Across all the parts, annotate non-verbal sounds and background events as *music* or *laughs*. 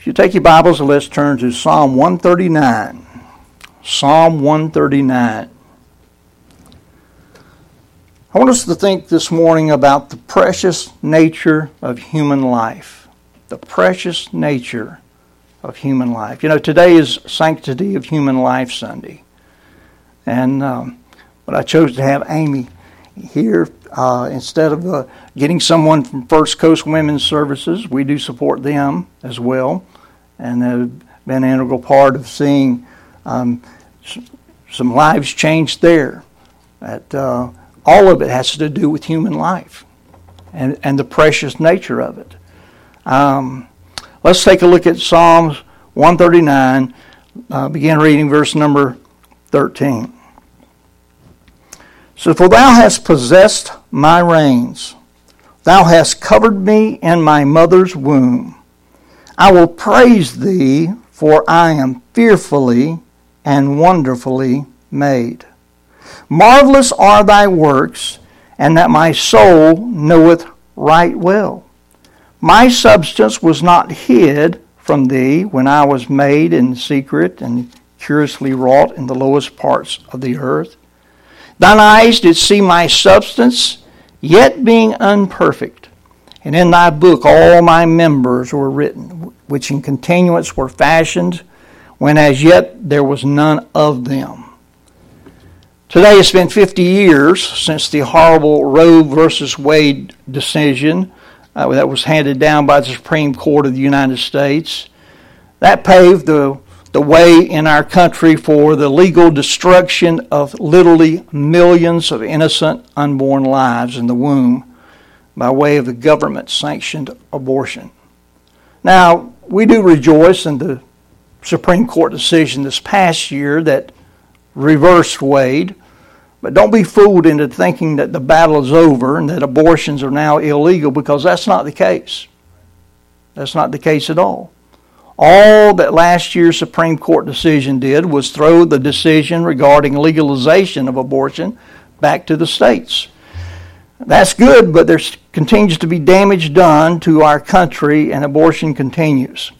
If you take your Bibles, and let's turn to Psalm 139. Psalm 139. I want us to think this morning about the precious nature of human life. The precious nature of human life. You know, today is Sanctity of Human Life Sunday. And um, but I chose to have Amy here uh, instead of uh, getting someone from First Coast Women's Services. We do support them as well, and have been an integral part of seeing um, some lives changed there. That uh, all of it has to do with human life and, and the precious nature of it. Um, let's take a look at Psalms 139. Uh, begin reading verse number 13. So, for thou hast possessed my reins, thou hast covered me in my mother's womb. I will praise thee, for I am fearfully and wonderfully made. Marvelous are thy works, and that my soul knoweth right well. My substance was not hid from thee when I was made in secret and curiously wrought in the lowest parts of the earth. Thine eyes did see my substance, yet being unperfect. And in thy book all my members were written, which in continuance were fashioned, when as yet there was none of them. Today it's been 50 years since the horrible Roe versus Wade decision uh, that was handed down by the Supreme Court of the United States. That paved the the way in our country for the legal destruction of literally millions of innocent unborn lives in the womb by way of the government sanctioned abortion. Now, we do rejoice in the Supreme Court decision this past year that reversed Wade, but don't be fooled into thinking that the battle is over and that abortions are now illegal because that's not the case. That's not the case at all. All that last year's Supreme Court decision did was throw the decision regarding legalization of abortion back to the states. That's good, but there continues to be damage done to our country, and abortion continues.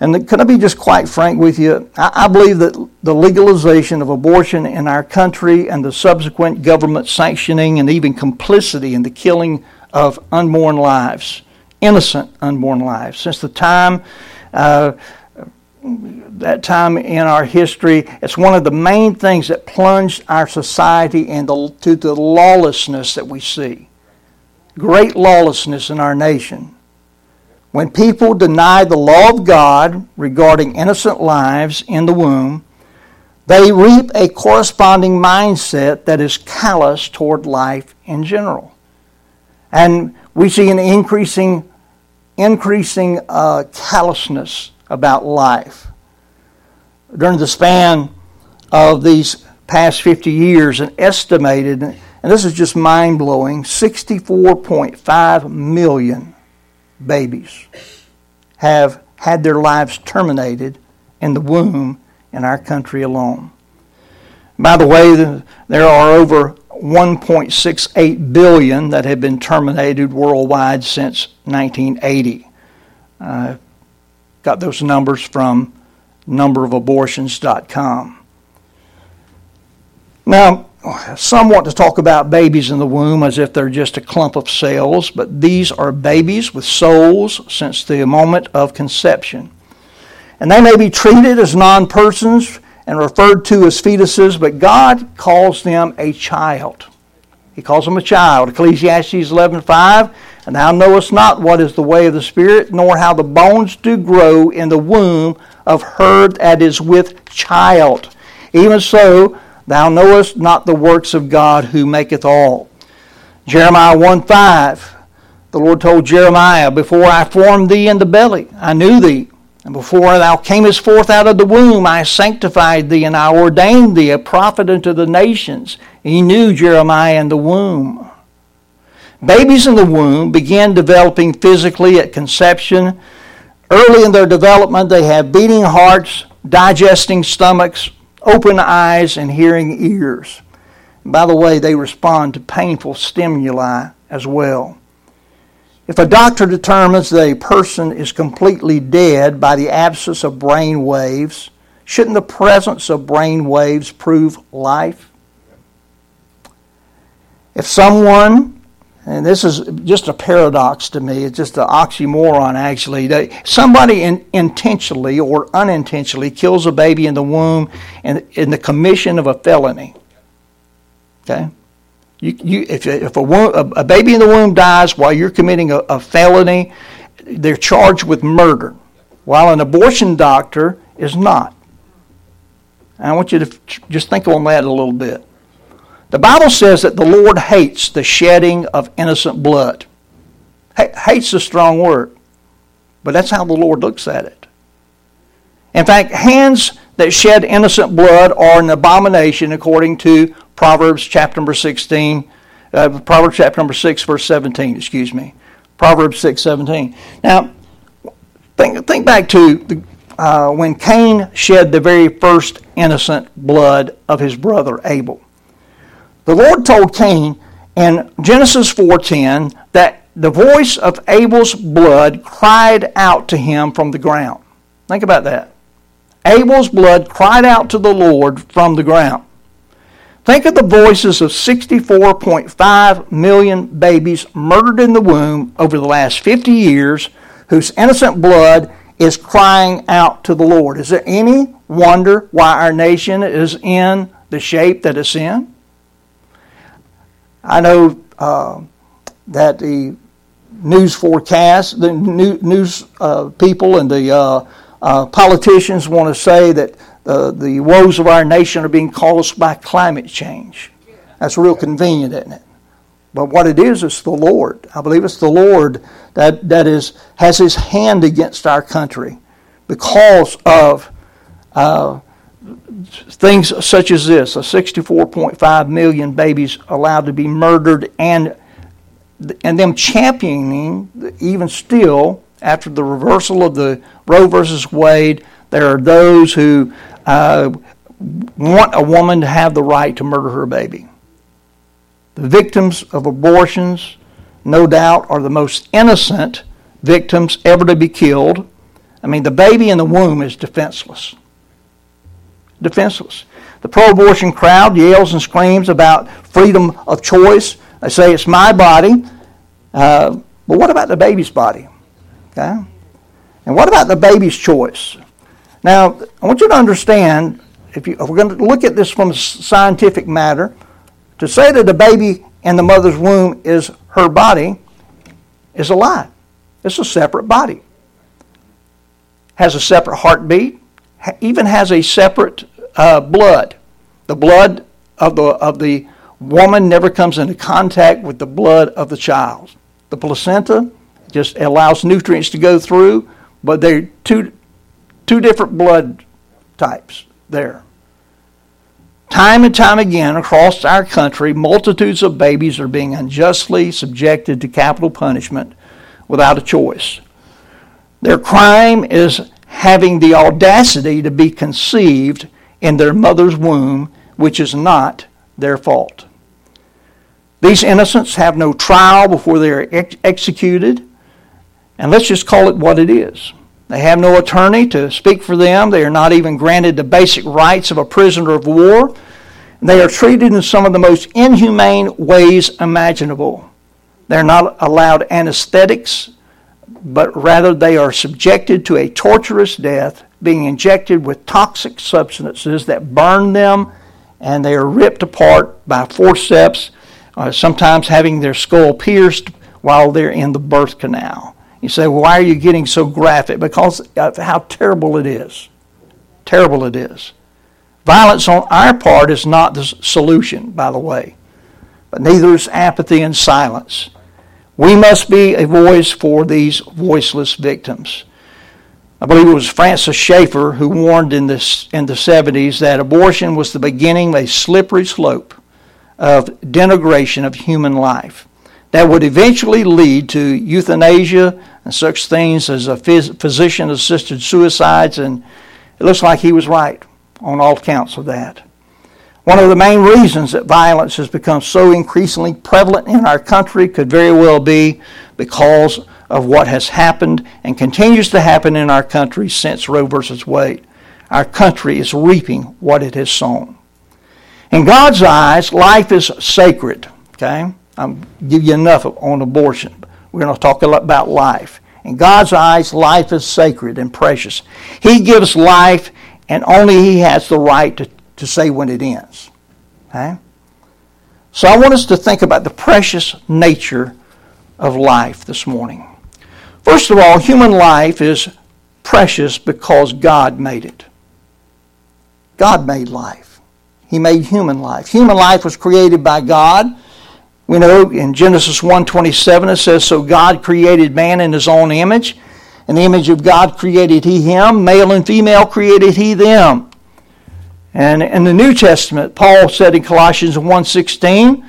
And can I be just quite frank with you? I, believe that the legalization of abortion in our country and the subsequent government sanctioning and even complicity in the killing of unborn lives innocent unborn lives. Since the time, uh, that time in our history, it's one of the main things that plunged our society into the lawlessness that we see. Great lawlessness in our nation. When people deny the law of God regarding innocent lives in the womb, they reap a corresponding mindset that is callous toward life in general. And we see an increasing increasing uh, callousness about life. During the span of these past 50 years, an estimated, and this is just mind blowing, 64.5 million babies have had their lives terminated in the womb in our country alone. By the way, there are over 1.68 billion that have been terminated worldwide since 1980. Uh, got those numbers from numberofabortions.com. Now, some want to talk about babies in the womb as if they're just a clump of cells, but these are babies with souls since the moment of conception. And they may be treated as non persons and referred to as fetuses, but God calls them a child. He calls them a child. Ecclesiastes 11:5, and thou knowest not what is the way of the Spirit, nor how the bones do grow in the womb of her that is with child. Even so, thou knowest not the works of God who maketh all. Jeremiah 1:5, the Lord told Jeremiah, Before I formed thee in the belly, I knew thee. And before thou camest forth out of the womb, I sanctified thee, and I ordained thee a prophet unto the nations. He knew Jeremiah in the womb. Babies in the womb begin developing physically at conception. Early in their development, they have beating hearts, digesting stomachs, open eyes, and hearing ears. By the way, they respond to painful stimuli as well. If a doctor determines that a person is completely dead by the absence of brain waves, shouldn't the presence of brain waves prove life? If someone, and this is just a paradox to me, it's just an oxymoron actually, somebody in, intentionally or unintentionally kills a baby in the womb in, in the commission of a felony. Okay? You, you, if if a, a, baby in the womb dies while you're committing a, a felony, they're charged with murder, while an abortion doctor is not. And I want you to just think on that a little bit. The Bible says that the Lord hates the shedding of innocent blood. hates a strong word, but that's how the Lord looks at it. In fact, hands that shed innocent blood are an abomination according to Proverbs chapter number 16, uh, Proverbs chapter number 6, verse 17, excuse me. Proverbs 6, 17. Now, think, think back to the, uh, when Cain shed the very first innocent blood of his brother Abel. The Lord told Cain in Genesis 4:10 that the voice of Abel's blood cried out to him from the ground. Think about that. Abel's blood cried out to the Lord from the ground. Think of the voices of 64.5 million babies murdered in the womb over the last 50 years whose innocent blood is crying out to the Lord. Is there any wonder why our nation is in the shape that it's in? I know uh, that the news forecast, the new, news uh, people and the uh, uh politicians want to say that uh, the woes of our nation are being caused by climate change. That's real convenient, isn't it? But what it is is the Lord. I believe it's the Lord that, that is has his hand against our country because of uh, things such as this: a 64.5 million babies allowed to be murdered, and and them championing even still after the reversal of the Roe versus Wade. There are those who uh, want a woman to have the right to murder her baby. The victims of abortions, no doubt, are the most innocent victims ever to be killed. I mean, the baby in the womb is defenseless. Defenseless. The pro abortion crowd yells and screams about freedom of choice. They say it's my body. Uh, but what about the baby's body? Okay? And what about the baby's choice? Now, I want you to understand, if, you, if we're going to look at this from a scientific matter, to say that the baby in the mother's womb is her body is a lie. It's a separate body. Has a separate heartbeat, even has a separate uh, blood. The blood of the, of the woman never comes into contact with the blood of the child. The placenta just allows nutrients to go through, but they're two, two different blood types there. Time and time again across our country, multitudes of babies are being unjustly subjected to capital punishment without a choice. Their crime is having the audacity to be conceived in their mother's womb, which is not their fault. These innocents have no trial before they are ex- executed, and let's just call it what it is. They have no attorney to speak for them. They are not even granted the basic rights of a prisoner of war. They are treated in some of the most inhumane ways imaginable. They're not allowed anesthetics, but rather they are subjected to a torturous death, being injected with toxic substances that burn them, and they are ripped apart by forceps, uh, sometimes having their skull pierced while they're in the birth canal. You say, why are you getting so graphic? Because of how terrible it is. Terrible it is. Violence on our part is not the solution, by the way, but neither is apathy and silence. We must be a voice for these voiceless victims. I believe it was Francis Schaeffer who warned in, this, in the 70s that abortion was the beginning of a slippery slope of denigration of human life that would eventually lead to euthanasia and such things as phys- physician assisted suicides, and it looks like he was right on all counts of that. One of the main reasons that violence has become so increasingly prevalent in our country could very well be because of what has happened and continues to happen in our country since Roe versus Wade. Our country is reaping what it has sown. In God's eyes, life is sacred. Okay? I'll give you enough on abortion. We're going to talk a lot about life. In God's eyes, life is sacred and precious. He gives life, and only He has the right to, to say when it ends. Okay? So I want us to think about the precious nature of life this morning. First of all, human life is precious because God made it. God made life. He made human life. Human life was created by God. We know in Genesis 1:27 it says so God created man in his own image. In the image of God created he him, male and female created he them. And in the New Testament, Paul said in Colossians 1:16,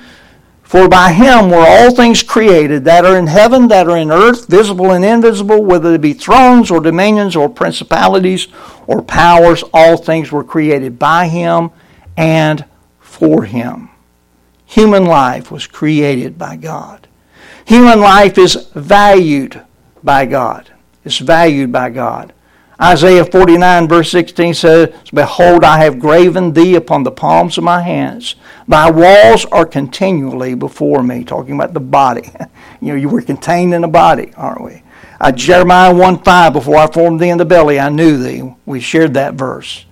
for by him were all things created that are in heaven, that are in earth, visible and invisible, whether they be thrones or dominions or principalities or powers, all things were created by him and for him. Human life was created by God. Human life is valued by God. It's valued by God. Isaiah 49, verse 16 says, Behold, I have graven thee upon the palms of my hands. Thy walls are continually before me. Talking about the body. *laughs* you know, you were contained in a body, aren't we? Uh, Jeremiah 1 5, before I formed thee in the belly, I knew thee. We shared that verse.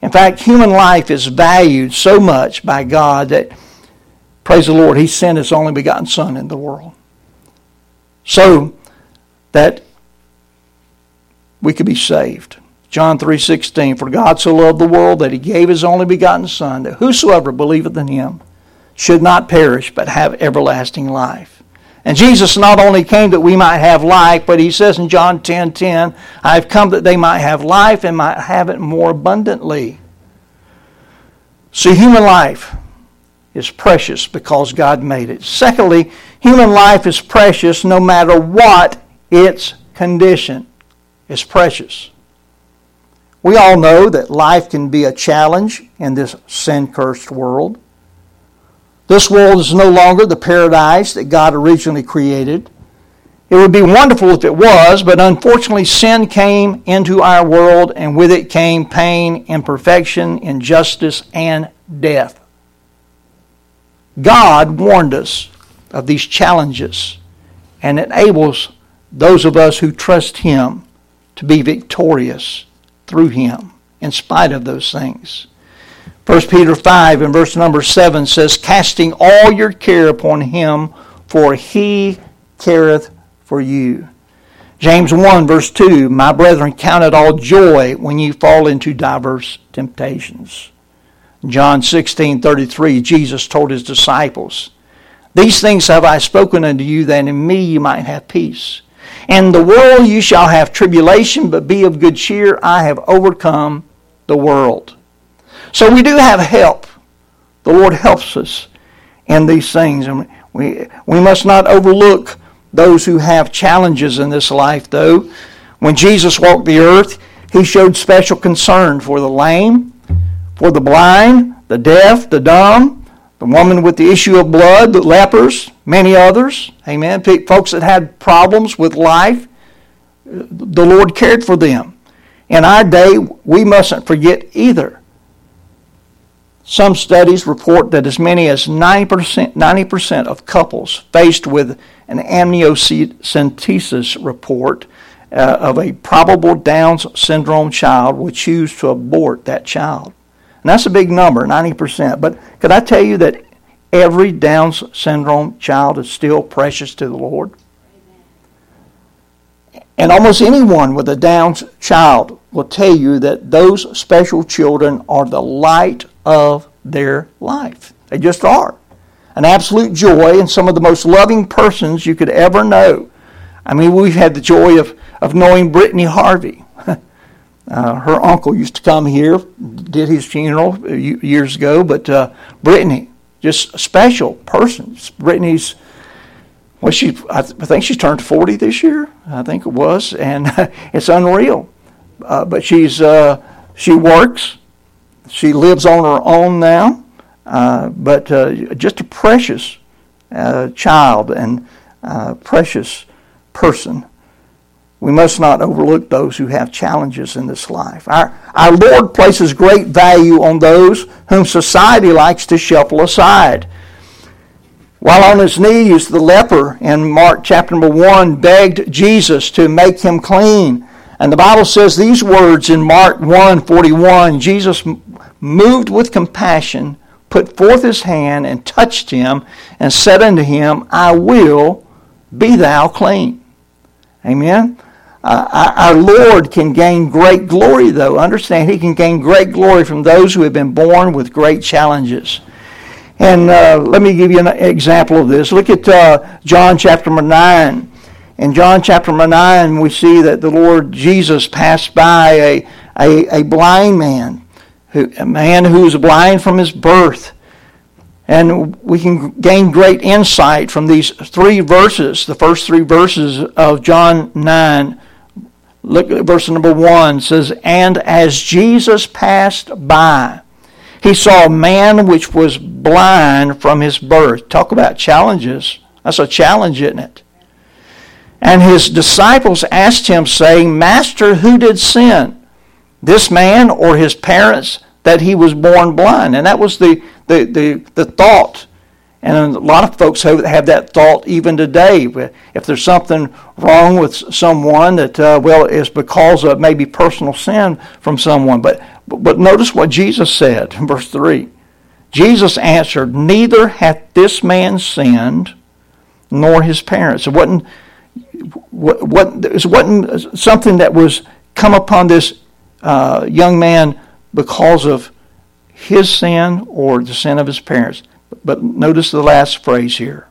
In fact, human life is valued so much by God that, praise the Lord, He sent His only begotten Son in the world. So that we could be saved. John 3:16 For God so loved the world that he gave his only begotten son that whosoever believeth in him should not perish but have everlasting life. And Jesus not only came that we might have life, but he says in John 10:10, 10, 10, I have come that they might have life and might have it more abundantly. See, human life is precious because God made it. Secondly, human life is precious no matter what its condition is precious. We all know that life can be a challenge in this sin cursed world. This world is no longer the paradise that God originally created. It would be wonderful if it was, but unfortunately, sin came into our world, and with it came pain, imperfection, injustice, and death. God warned us of these challenges and enables those of us who trust Him to be victorious through him in spite of those things. 1 Peter 5 and verse number 7 says, Casting all your care upon him, for he careth for you. James 1 verse 2, My brethren, count it all joy when you fall into diverse temptations. John 16 33, Jesus told his disciples, These things have I spoken unto you, that in me you might have peace. In the world you shall have tribulation, but be of good cheer. I have overcome the world. So we do have help. The Lord helps us in these things. And we, we must not overlook those who have challenges in this life, though. When Jesus walked the earth, he showed special concern for the lame, for the blind, the deaf, the dumb, the woman with the issue of blood, the lepers, many others. Amen. Folks that had problems with life, the Lord cared for them. In our day, we mustn't forget either. Some studies report that as many as 90%, 90% of couples faced with an amniocentesis report uh, of a probable Down syndrome child would choose to abort that child. And that's a big number, 90%. But could I tell you that every Down syndrome child is still precious to the Lord? And almost anyone with a Down child will tell you that those special children are the light of their life. They just are. An absolute joy and some of the most loving persons you could ever know. I mean, we've had the joy of, of knowing Brittany Harvey. Uh, her uncle used to come here, did his funeral years ago, but uh, Brittany, just a special person. Brittany's, well, she, I, th- I, think she's turned 40 this year, I think it was, and *laughs* it's unreal. Uh, but she's, uh, she works, she lives on her own now, uh, but uh, just a precious child and precious person. We must not overlook those who have challenges in this life. Our, our Lord places great value on those whom society likes to shuffle aside. While on his knees, the leper in Mark chapter number 1 begged Jesus to make him clean. And the Bible says these words in Mark 1 41 Jesus, moved with compassion, put forth his hand and touched him, and said unto him, I will be thou clean. Amen. Uh, our Lord can gain great glory, though. Understand, He can gain great glory from those who have been born with great challenges. And uh, let me give you an example of this. Look at uh, John chapter 9. In John chapter 9, we see that the Lord Jesus passed by a, a, a blind man, who, a man who was blind from his birth. And we can gain great insight from these three verses, the first three verses of John 9 Look at verse number one says, And as Jesus passed by, he saw a man which was blind from his birth. Talk about challenges. That's a challenge, isn't it? And his disciples asked him, saying, Master, who did sin? This man or his parents that he was born blind? And that was the, the, the, the thought and a lot of folks have, that thought even today. If there's something wrong with someone, that, uh, well, it's because of maybe personal sin from someone. But, but notice what Jesus said in verse 3. Jesus answered, Neither hath this man sinned, nor his parents. It wasn't, what, what, it wasn't something that was come upon this uh, young man because of his sin or the sin of his parents. But notice the last phrase here.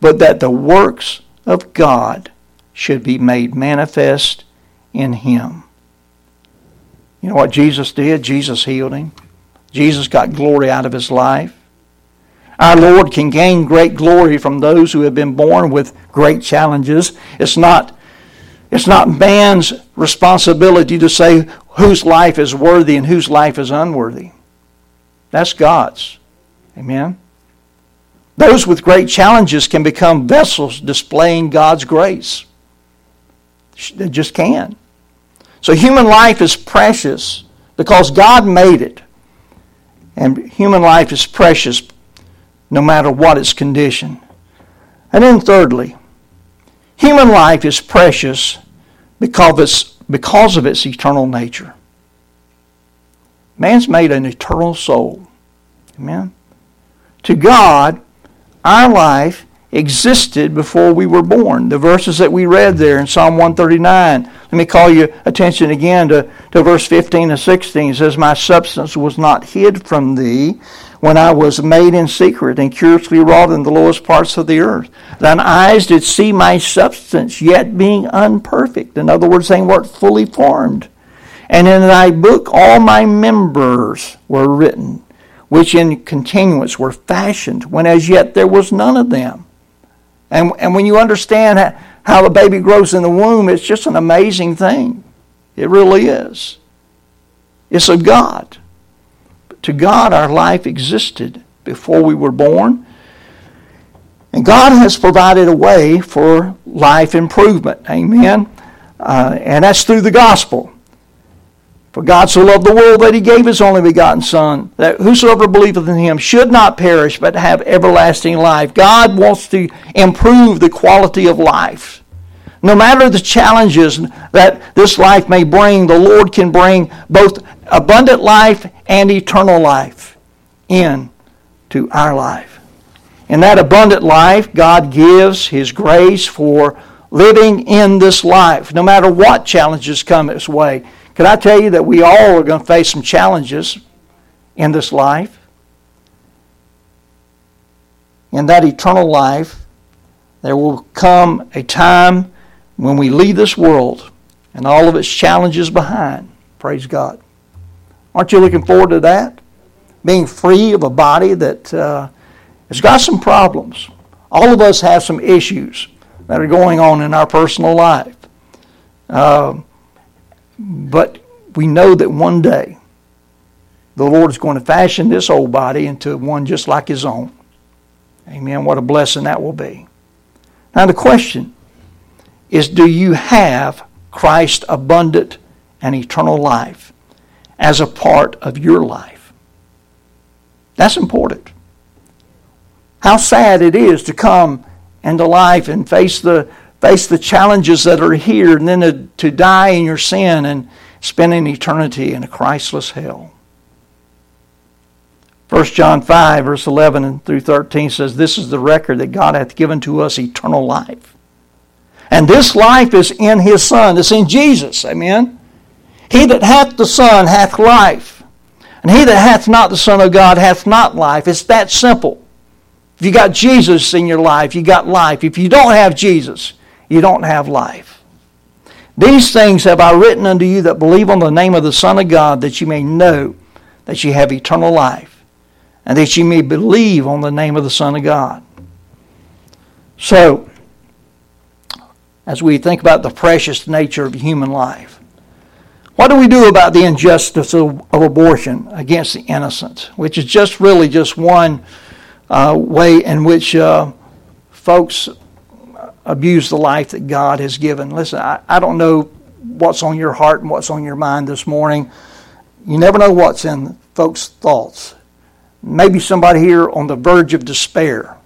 But that the works of God should be made manifest in him. You know what Jesus did? Jesus healed him. Jesus got glory out of his life. Our Lord can gain great glory from those who have been born with great challenges. It's not, it's not man's responsibility to say whose life is worthy and whose life is unworthy. That's God's. Amen. Those with great challenges can become vessels displaying God's grace. They just can. So human life is precious because God made it. And human life is precious no matter what its condition. And then, thirdly, human life is precious because of its, because of its eternal nature. Man's made an eternal soul. Amen? To God, our life existed before we were born. The verses that we read there in Psalm 139. Let me call your attention again to, to verse 15 and 16. It says, My substance was not hid from thee when I was made in secret and curiously wrought in the lowest parts of the earth. Thine eyes did see my substance, yet being unperfect. In other words, they weren't fully formed. And in thy book all my members were written which in continuance were fashioned when as yet there was none of them. And, and when you understand how, how the baby grows in the womb, it's just an amazing thing. It really is. It's of God. But to God, our life existed before we were born. And God has provided a way for life improvement. Amen. Uh, and that's through the gospel. For God so loved the world that he gave his only begotten Son, that whosoever believeth in him should not perish, but have everlasting life. God wants to improve the quality of life. No matter the challenges that this life may bring, the Lord can bring both abundant life and eternal life into our life. In that abundant life, God gives His grace for living in this life, no matter what challenges come its way. Can I tell you that we all are going to face some challenges in this life? In that eternal life, there will come a time when we leave this world and all of its challenges behind. Praise God. Aren't you looking forward to that? Being free of a body that uh, has got some problems. All of us have some issues that are going on in our personal life. Uh, but we know that one day the Lord is going to fashion this old body into one just like his own. Amen. What a blessing that will be. Now, the question is do you have Christ's abundant and eternal life as a part of your life? That's important. How sad it is to come into life and face the face the challenges that are here and then to, to die in your sin and spend an eternity in a Christless hell. 1 John 5, verse 11 through 13 says, This is the record that God hath given to us eternal life. And this life is in his Son. It's in Jesus. Amen. He that hath the Son hath life. And he that hath not the Son of God hath not life. It's that simple. If you got Jesus in your life, you got life. If you don't have Jesus, you don't have life. These things have I written unto you that believe on the name of the Son of God, that you may know that you have eternal life, and that you may believe on the name of the Son of God. So, as we think about the precious nature of human life, what do we do about the injustice of, of abortion against the innocent, which is just really just one uh, way in which uh, folks abuse the life that God has given. Listen, I, I don't know what's on your heart and what's on your mind this morning. You never know what's in folks' thoughts. Maybe somebody here on the verge of despair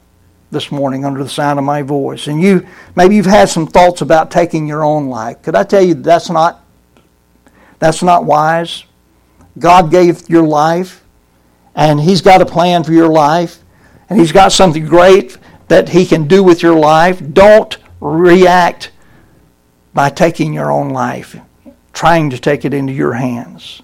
this morning under the sound of my voice. And you maybe you've had some thoughts about taking your own life. Could I tell you that's not that's not wise? God gave your life and he's got a plan for your life and he's got something great that He can do with your life. Don't react by taking your own life, trying to take it into your hands.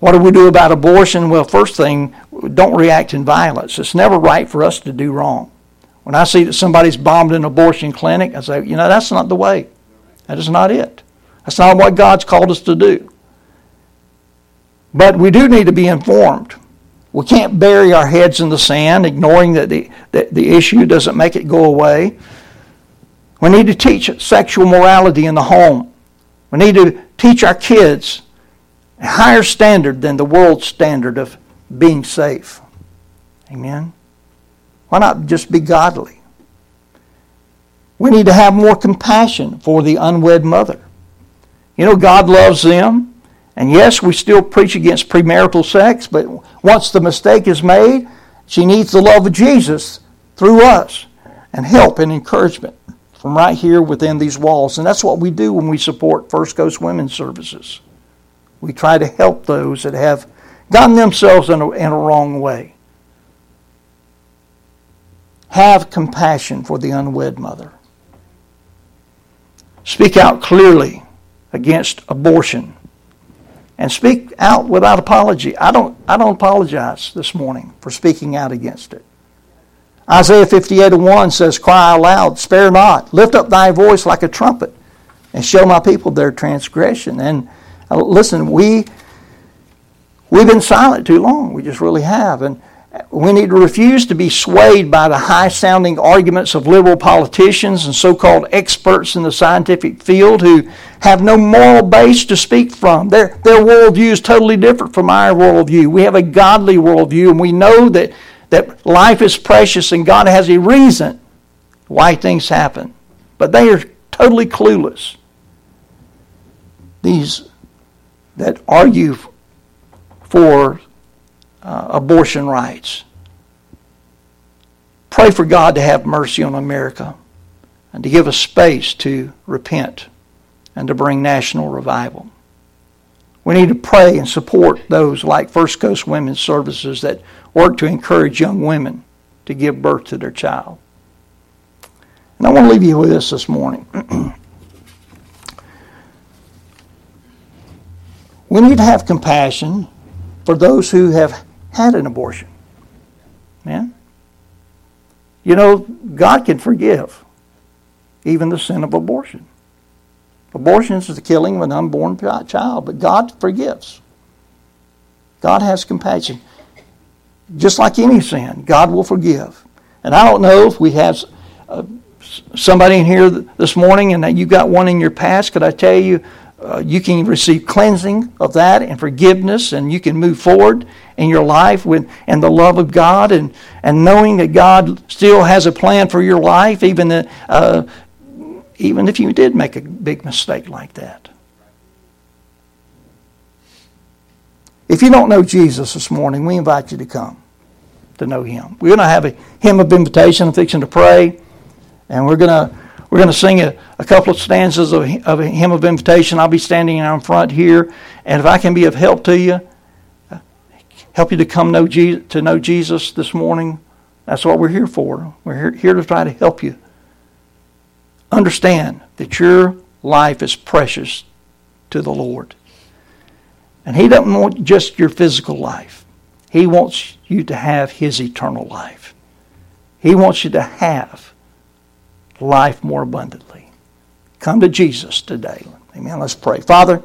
What do we do about abortion? Well, first thing, don't react in violence. It's never right for us to do wrong. When I see that somebody's bombed an abortion clinic, I say, you know, that's not the way. That is not it. That's not what God's called us to do. But we do need to be informed. We can't bury our heads in the sand, ignoring that the, that the issue doesn't make it go away. We need to teach sexual morality in the home. We need to teach our kids a higher standard than the world's standard of being safe. Amen? Why not just be godly? We need to have more compassion for the unwed mother. You know, God loves them. And yes, we still preach against premarital sex, but once the mistake is made, she needs the love of Jesus through us and help and encouragement from right here within these walls. And that's what we do when we support First Coast Women's Services. We try to help those that have gotten themselves in a, in a wrong way. Have compassion for the unwed mother. Speak out clearly against abortion and speak out without apology. I don't, I don't apologize this morning for speaking out against it. Isaiah 58 1 says, Cry aloud, spare not, lift up thy voice like a trumpet, and show my people their transgression. And uh, listen, we, we've been silent too long. We just really have. And we need to refuse to be swayed by the high sounding arguments of liberal politicians and so called experts in the scientific field who have no moral base to speak from. Their, their worldview is totally different from our worldview. We have a godly worldview, and we know that, that life is precious and God has a reason why things happen. But they are totally clueless. These that argue for uh, abortion rights. Pray for God to have mercy on America and to give us space to repent and to bring national revival. We need to pray and support those like First Coast Women's Services that work to encourage young women to give birth to their child. And I want to leave you with this this morning. *clears throat* we need to have compassion for those who have had an abortion. Man. You know, God can forgive even the sin of abortion. Abortion is the killing of an unborn child, but God forgives. God has compassion. Just like any sin, God will forgive. And I don't know if we have uh, somebody in here this morning and that you got one in your past. Could I tell you, uh, you can receive cleansing of that and forgiveness, and you can move forward in your life with and the love of God, and and knowing that God still has a plan for your life, even the, uh, even if you did make a big mistake like that. If you don't know Jesus this morning, we invite you to come to know Him. We're going to have a hymn of invitation. I'm fixing to pray, and we're going to we're going to sing a, a couple of stanzas of, of a hymn of invitation. I'll be standing out in front here, and if I can be of help to you, uh, help you to come know to know Jesus this morning, that's what we're here for. We're here, here to try to help you understand that your life is precious to the Lord. And He doesn't want just your physical life. He wants you to have His eternal life. He wants you to have life more abundantly. Come to Jesus today. Amen. Let's pray. Father,